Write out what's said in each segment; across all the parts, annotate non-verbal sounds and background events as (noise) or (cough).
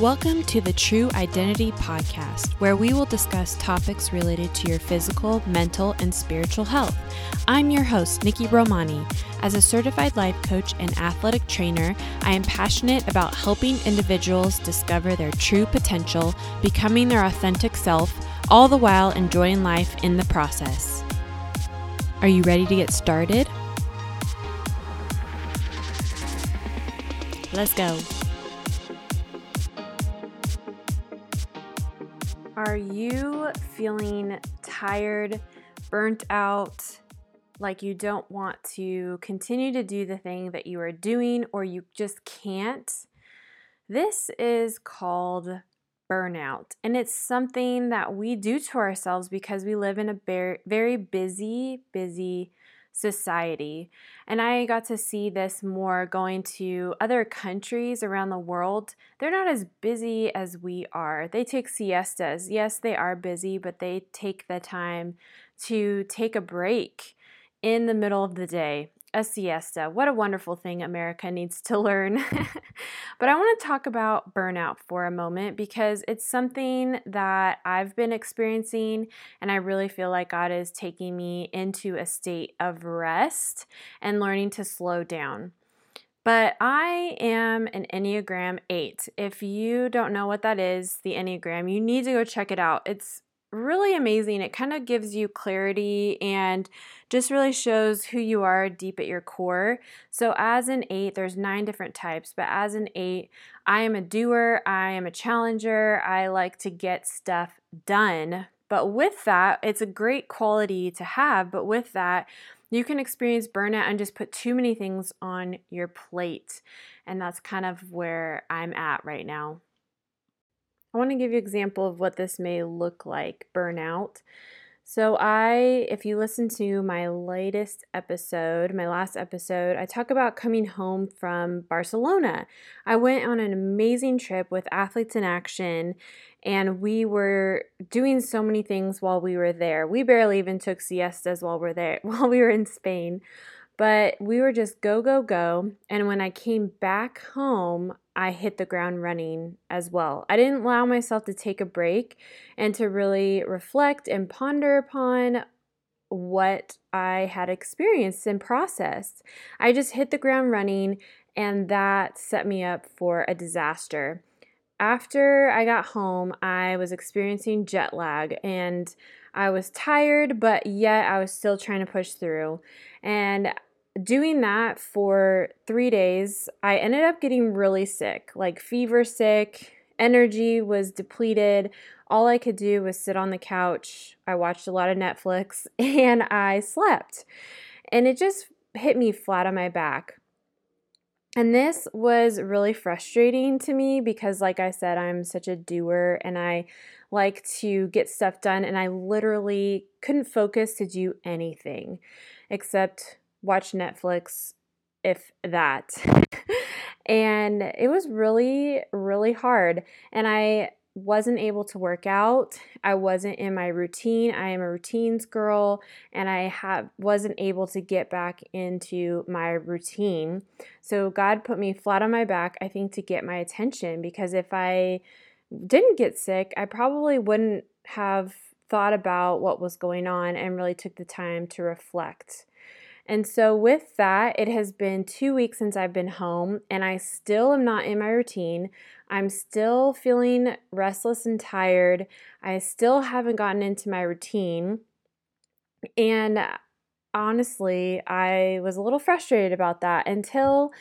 Welcome to the True Identity Podcast, where we will discuss topics related to your physical, mental, and spiritual health. I'm your host, Nikki Romani. As a certified life coach and athletic trainer, I am passionate about helping individuals discover their true potential, becoming their authentic self, all the while enjoying life in the process. Are you ready to get started? Let's go. Are you feeling tired, burnt out, like you don't want to continue to do the thing that you are doing or you just can't? This is called burnout, and it's something that we do to ourselves because we live in a very busy, busy society. And I got to see this more going to other countries around the world. They're not as busy as we are. They take siestas. Yes, they are busy, but they take the time to take a break in the middle of the day a siesta. What a wonderful thing America needs to learn. (laughs) but I want to talk about burnout for a moment because it's something that I've been experiencing, and I really feel like God is taking me into a state of rest and learning to slow down. But I am an Enneagram 8. If you don't know what that is, the Enneagram, you need to go check it out. It's really amazing. It kind of gives you clarity and just really shows who you are deep at your core. So, as an eight, there's nine different types, but as an eight, I am a doer, I am a challenger, I like to get stuff done. But with that, it's a great quality to have. But with that, you can experience burnout and just put too many things on your plate. And that's kind of where I'm at right now. I want to give you an example of what this may look like burnout. So, I, if you listen to my latest episode, my last episode, I talk about coming home from Barcelona. I went on an amazing trip with Athletes in Action, and we were doing so many things while we were there. We barely even took siestas while we're there, (laughs) while we were in Spain. But we were just go, go, go. And when I came back home, I hit the ground running as well. I didn't allow myself to take a break and to really reflect and ponder upon what I had experienced and processed. I just hit the ground running, and that set me up for a disaster. After I got home, I was experiencing jet lag and I was tired, but yet I was still trying to push through. And doing that for three days, I ended up getting really sick, like fever sick, energy was depleted. All I could do was sit on the couch. I watched a lot of Netflix (laughs) and I slept. And it just hit me flat on my back. And this was really frustrating to me because, like I said, I'm such a doer and I like to get stuff done. And I literally couldn't focus to do anything except watch Netflix, if that. (laughs) and it was really, really hard. And I wasn't able to work out. I wasn't in my routine. I am a routines girl and I have wasn't able to get back into my routine. So God put me flat on my back I think to get my attention because if I didn't get sick, I probably wouldn't have thought about what was going on and really took the time to reflect. And so, with that, it has been two weeks since I've been home, and I still am not in my routine. I'm still feeling restless and tired. I still haven't gotten into my routine. And uh, honestly, I was a little frustrated about that until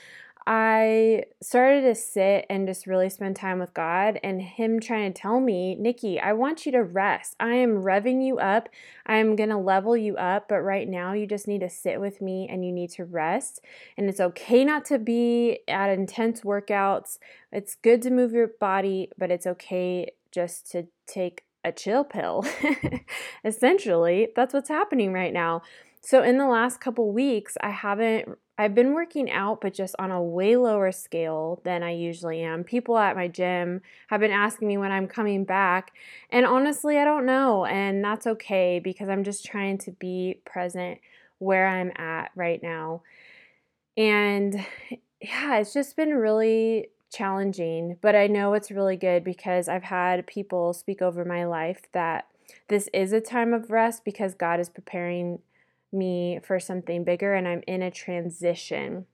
I started to sit and just really spend time with God and Him trying to tell me, Nikki, I want you to rest. I am revving you up. I am going to level you up, but right now you just need to sit with me and you need to rest. And it's okay not to be at intense workouts. It's good to move your body, but it's okay just to take a chill pill. (laughs) Essentially, that's what's happening right now. So in the last couple weeks, I haven't I've been working out, but just on a way lower scale than I usually am. People at my gym have been asking me when I'm coming back, and honestly, I don't know, and that's okay because I'm just trying to be present where I'm at right now. And yeah, it's just been really challenging, but I know it's really good because I've had people speak over my life that this is a time of rest because God is preparing me for something bigger and I'm in a transition.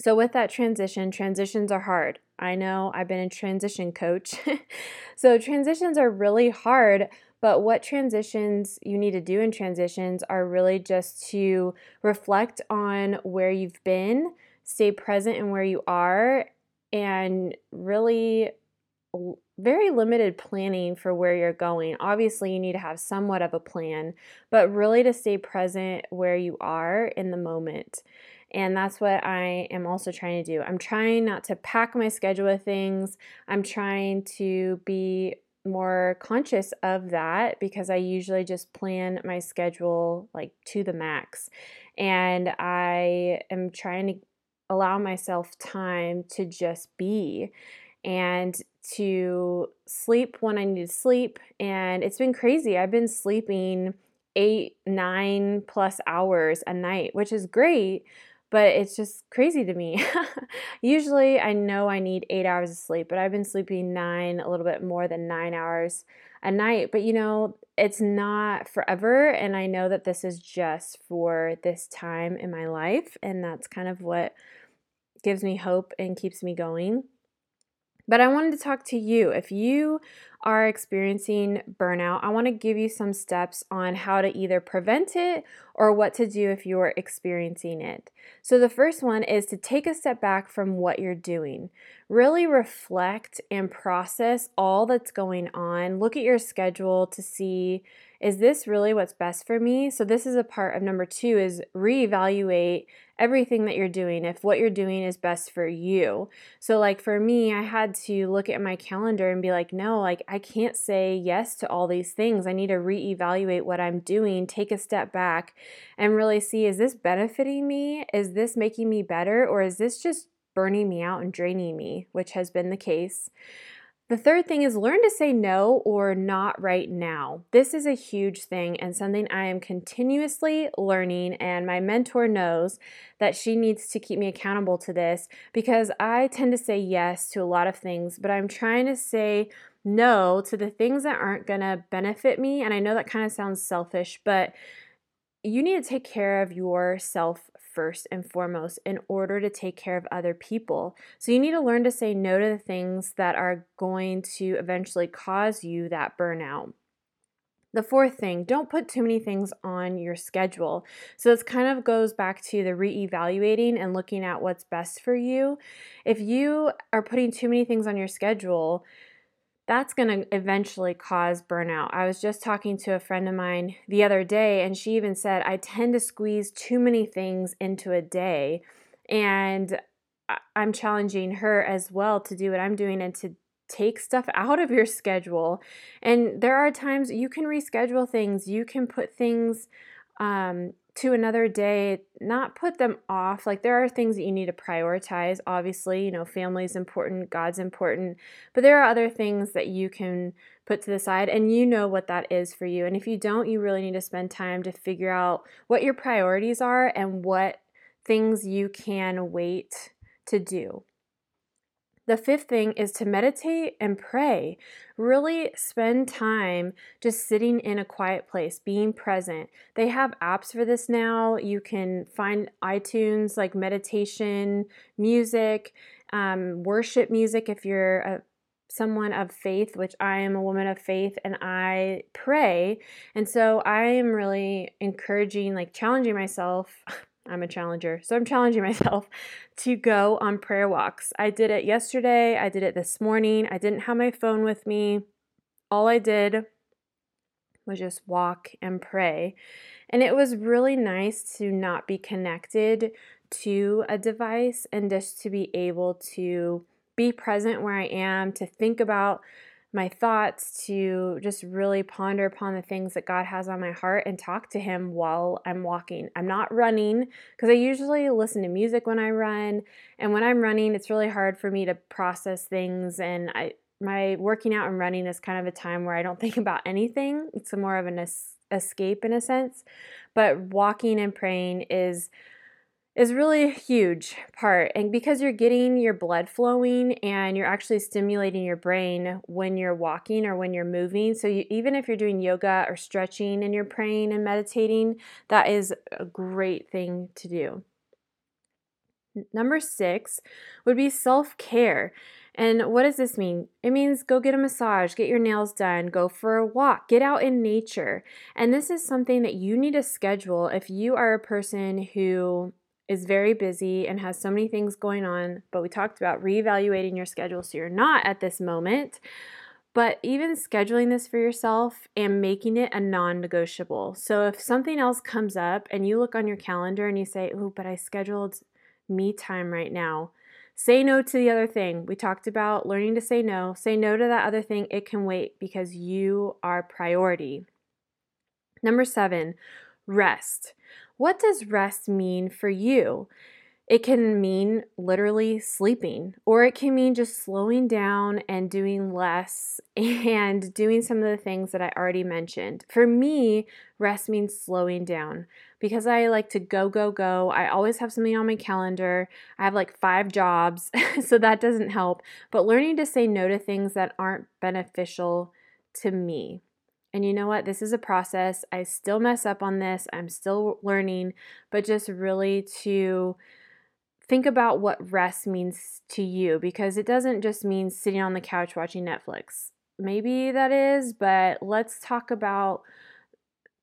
So, with that transition, transitions are hard. I know I've been a transition coach. (laughs) so, transitions are really hard, but what transitions you need to do in transitions are really just to reflect on where you've been, stay present in where you are, and really very limited planning for where you're going. Obviously, you need to have somewhat of a plan, but really to stay present where you are in the moment. And that's what I am also trying to do. I'm trying not to pack my schedule with things. I'm trying to be more conscious of that because I usually just plan my schedule like to the max. And I am trying to allow myself time to just be and to sleep when I need to sleep. And it's been crazy. I've been sleeping eight, nine plus hours a night, which is great, but it's just crazy to me. (laughs) Usually I know I need eight hours of sleep, but I've been sleeping nine, a little bit more than nine hours a night. But you know, it's not forever. And I know that this is just for this time in my life. And that's kind of what gives me hope and keeps me going. But I wanted to talk to you. If you are experiencing burnout, I want to give you some steps on how to either prevent it or what to do if you're experiencing it. So, the first one is to take a step back from what you're doing. Really reflect and process all that's going on. Look at your schedule to see is this really what's best for me? So this is a part of number 2 is reevaluate everything that you're doing if what you're doing is best for you. So like for me, I had to look at my calendar and be like, no, like I can't say yes to all these things. I need to reevaluate what I'm doing, take a step back and really see is this benefiting me? Is this making me better or is this just burning me out and draining me, which has been the case. The third thing is learn to say no or not right now. This is a huge thing and something I am continuously learning, and my mentor knows that she needs to keep me accountable to this because I tend to say yes to a lot of things, but I'm trying to say no to the things that aren't to benefit me. And I know that kind of sounds selfish, but you need to take care of yourself first and foremost in order to take care of other people. So you need to learn to say no to the things that are going to eventually cause you that burnout. The fourth thing, don't put too many things on your schedule. So this kind of goes back to the reevaluating and looking at what's best for you. If you are putting too many things on your schedule, that's going to eventually cause burnout. I was just talking to a friend of mine the other day, and she even said, I tend to squeeze too many things into a day. And I'm challenging her as well to do what I'm doing and to take stuff out of your schedule. And there are times you can reschedule things, you can put things um, to another day, not put them off. Like there are things that you need to prioritize. Obviously, you know, family is important, God's important, but there are other things that you can put to the side and you know what that is for you. And if you don't, you really need to spend time to figure out what your priorities are and what things you can wait to do. The fifth thing is to meditate and pray. Really spend time just sitting in a quiet place, being present. They have apps for this now. You can find iTunes like meditation, music, um, worship music if you're a someone of faith, which I am a woman of faith and I pray. And so I am really encouraging, like challenging myself. I'm a challenger. So I'm challenging (laughs) myself to go on prayer walks. I did it yesterday. I did it this morning. I didn't have my phone with me. All I did was just walk and pray. And it was really nice to not be connected to a device and just to be able to be present where I am, to think about my thoughts to just really ponder upon the things that God has on my heart and talk to Him while I'm walking. I'm not running because I usually listen to music when I run, and when I'm running, it's really hard for me to process things. And I, my working out and running is kind of a time where I don't (laughs) think about anything. It's more of an es- escape in a sense, but walking and praying is is really a huge part. And because you're getting your blood flowing and you're actually stimulating your brain when you're walking or when you're moving. So, you, even if you're doing yoga or stretching and you're praying and meditating, that is a great thing to do. Number six would be self care. And what does this mean? It means go get a massage, get your nails done, go for a walk, get out in nature. And this is something that you need to schedule if you are a person who is very busy and has so many things going on. But we talked about reevaluating your schedule so you're not at this moment. But even scheduling this for yourself and making it a non negotiable. So if something else comes up and you look on your calendar and you say, Oh, but I scheduled me time right now Say no to the other thing. We talked about learning to say no. Say no to that other thing. It can wait because you are priority. Number seven, rest. What does rest mean for you? It can mean literally sleeping, or it can mean just slowing down and doing less (laughs) and doing some of the things that I already mentioned. For me, rest means slowing down because I like to go, go, go. I always have something on my calendar. I have like five jobs, (laughs) so that doesn't help. But learning to say no to things that aren't beneficial to me. And you know what? This is a process. I still mess up on this. I'm still learning, but just really to think about what rest means to you because it doesn't just mean sitting on the couch watching Netflix. Maybe that is, but let's talk about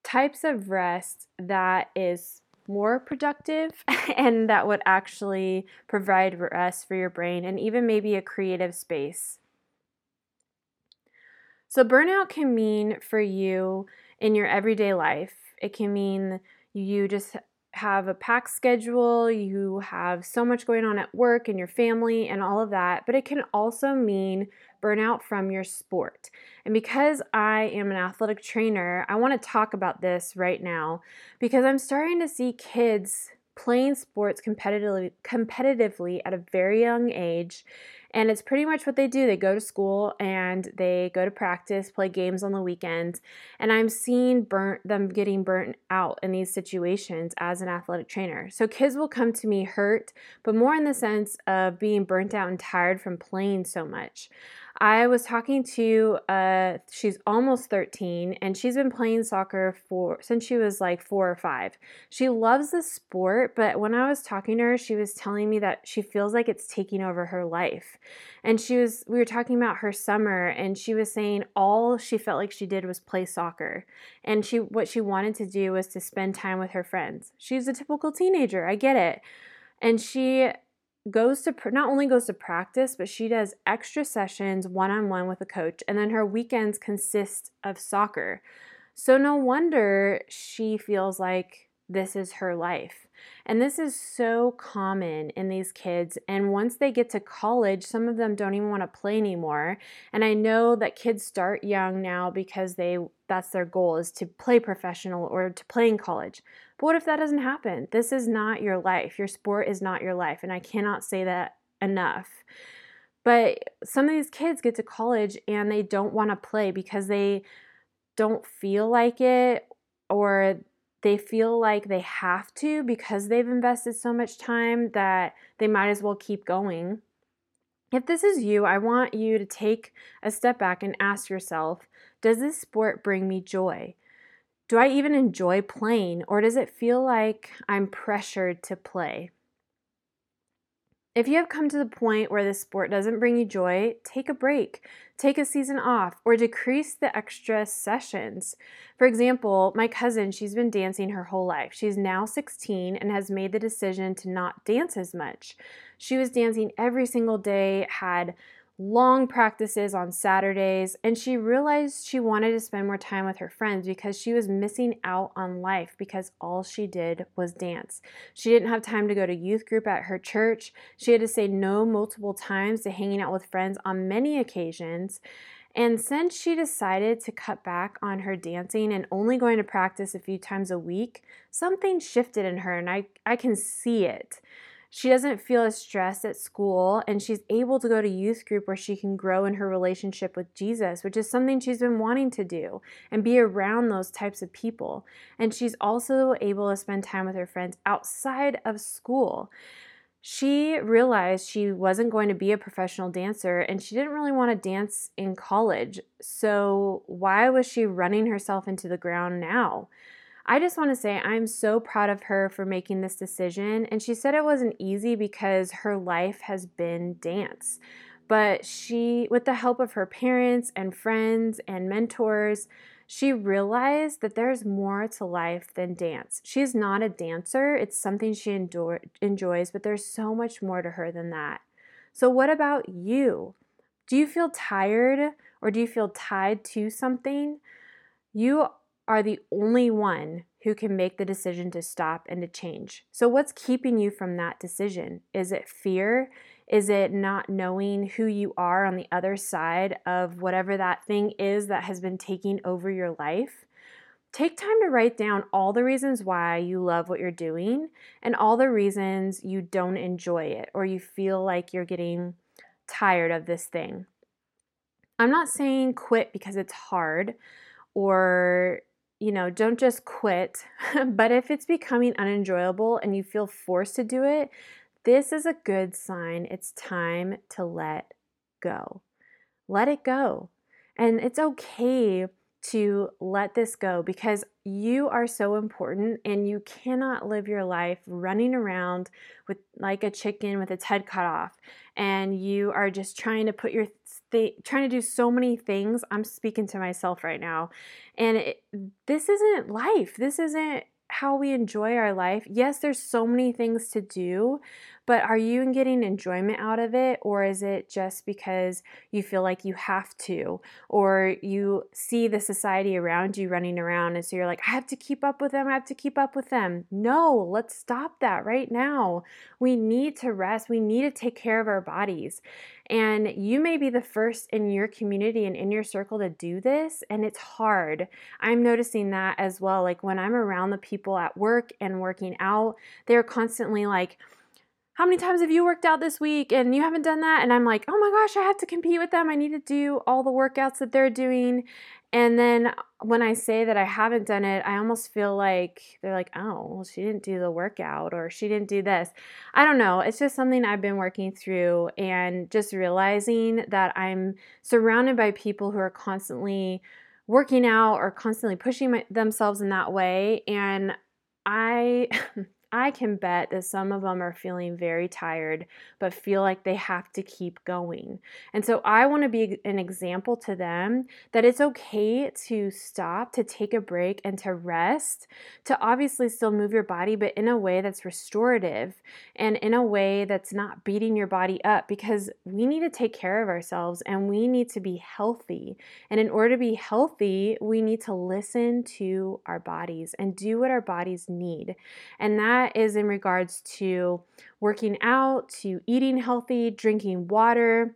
types of rest that is more productive (laughs) and that would actually provide rest for your brain and even maybe a creative space. So, burnout can mean for you in your everyday life, it can mean you just have a packed schedule, you have so much going on at work and your family and all of that, but it can also mean burnout from your sport. And because I am an athletic trainer, I want to talk about this right now because I'm starting to see kids playing sports competitively competitively at a very young age and it's pretty much what they do. They go to school and they go to practice, play games on the weekends. And I'm seeing burnt them getting burnt out in these situations as an athletic trainer. So kids will come to me hurt, but more in the sense of being burnt out and tired from playing so much. I was talking to uh she's almost 13 and she's been playing soccer for since she was like 4 or 5. She loves the sport, but when I was talking to her, she was telling me that she feels like it's taking over her life. And she was we were talking about her summer and she was saying all she felt like she did was play soccer. And she what she wanted to do was to spend time with her friends. She's a typical teenager, I get it. And she goes to not only goes to practice, but she does extra sessions one on one with a coach, and then her weekends consist of soccer. So no wonder she feels like this is her life. And this is so common in these kids. And once they get to college, some of them don't even want to play anymore. And I know that kids start young now because they that's their goal is to play professional or to play in college. But what if that doesn't happen? This is not your life. Your sport is not your life. And I cannot say that enough. But some of these kids get to college and they don't want to play because they don't feel like it or they feel like they have to because they've invested so much time that they might as well keep going. If this is you, I want you to take a step back and ask yourself Does this sport bring me joy? Do I even enjoy playing, or does it feel like I'm pressured to play? If you have come to the point where this sport doesn't bring you joy, take a break, take a season off, or decrease the extra sessions. For example, my cousin, she's been dancing her whole life. She's now 16 and has made the decision to not dance as much. She was dancing every single day, had long practices on Saturdays, and she realized she wanted to spend more time with her friends because she was missing out on life because all she did was dance. She didn't have time to go to youth group at her church. She had to say no multiple times to hanging out with friends on many occasions. And since she decided to cut back on her dancing and only going to practice a few times a week, something shifted in her, and I, I can see it. She doesn't feel as stressed at school and she's able to go to youth group where she can grow in her relationship with Jesus, which is something she's been wanting to do and be around those types of people. And she's also able to spend time with her friends outside of school. She realized she wasn't going to be a professional dancer and she didn't really want to dance in college. So, why was she running herself into the ground now? I just want to say I'm so proud of her for making this decision. And she said it wasn't easy because her life has been dance. But she, with the help of her parents and friends and mentors, she realized that there's more to life than dance. She's not a dancer, it's something she enjoy, enjoys, but there's so much more to her than that. So, what about you? Do you feel tired or do you feel tied to something? You are the only one who can make the decision to stop and to change. So, what's keeping you from that decision? Is it fear? Is it not knowing who you are on the other side of whatever that thing is that has been taking over your life? Take time to write down all the reasons why you love what you're doing and all the reasons you don't enjoy it or you feel like you're getting tired of this thing. I'm not saying quit because it's hard or you know, don't just quit. (laughs) but if it's becoming unenjoyable and you feel forced to do it, this is a good sign. It's time to let go. Let it go. And it's okay to let this go because you are so important and you cannot live your life running around with like a chicken with its head cut off and you are just trying to put your th- trying to do so many things i'm speaking to myself right now and it, this isn't life this isn't how we enjoy our life. Yes, there's so many things to do, but are you getting enjoyment out of it or is it just because you feel like you have to or you see the society around you running around and so you're like I have to keep up with them, I have to keep up with them. No, let's stop that right now. We need to rest. We need to take care of our bodies. And you may be the first in your community and in your circle to do this, and it's hard. I'm noticing that as well. Like when I'm around the people at work and working out, they're constantly like, how many times have you worked out this week and you haven't done that? And I'm like, oh my gosh, I have to compete with them. I need to do all the workouts that they're doing. And then when I say that I haven't done it, I almost feel like they're like, oh, well, she didn't do the workout or she didn't do this. I don't know. It's just something I've been working through and just realizing that I'm surrounded by people who are constantly working out or constantly pushing my, themselves in that way. And I. (laughs) I can bet that some of them are feeling very tired, but feel like they have to keep going. And so I want to be an example to them that it's okay to stop, to take a break, and to rest, to obviously still move your body, but in a way that's restorative and in a way that's not beating your body up because we need to take care of ourselves and we need to be healthy. And in order to be healthy, we need to listen to our bodies and do what our bodies need. And that that is in regards to working out, to eating healthy, drinking water,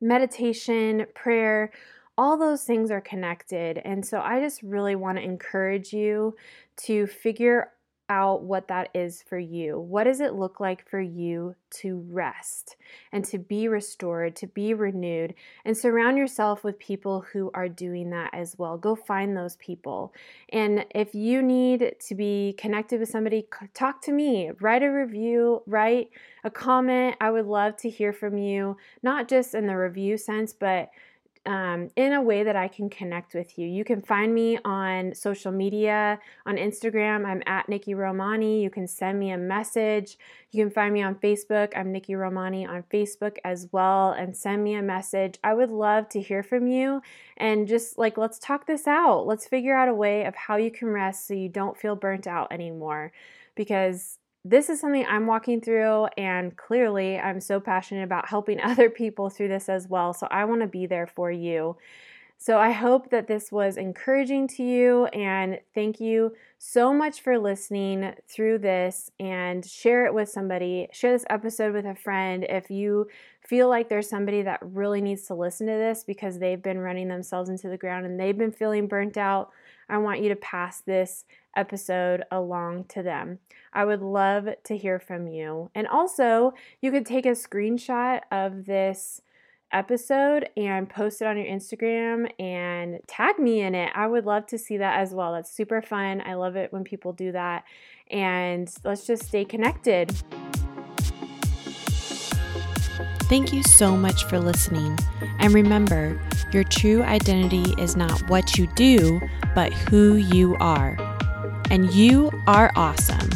meditation, prayer. All those things are connected. And so I just really want to encourage you to figure out what that is for you. What does it look like for you to rest and to be restored, to be renewed, and surround yourself with people who are doing that as well? Go find those people. And if you need to be connected with somebody, talk to me, write a review, write a comment. I would love to hear from you, not just in the review sense, but um, in a way that I can connect with you. You can find me on social media. On Instagram, I'm at Nikki Romani. You can send me a message. You can find me on Facebook. I'm Nikki Romani on Facebook as well and send me a message. I would love to hear from you and just like, let's talk this out. Let's figure out a way of how you can rest so you don't feel burnt out anymore because this is something I'm walking through, and clearly I'm so passionate about helping (laughs) other people through this as well. So I want to be there for you. So I hope that this was encouraging to you, and thank you so much for listening through this and share it with somebody. Share this episode with a friend if you feel like there's somebody that really needs to listen to this because they've been running themselves into the ground and they've been feeling burnt out, I want you to pass this episode along to them. I would love to hear from you. And also, you could take a screenshot of this episode and post it on your Instagram and tag me in it. I would love to see that as well. That's super fun. I love it when people do that. And let's just stay connected. Thank you so much for listening. And remember, your true identity is not what you do, but who you are. And you are awesome.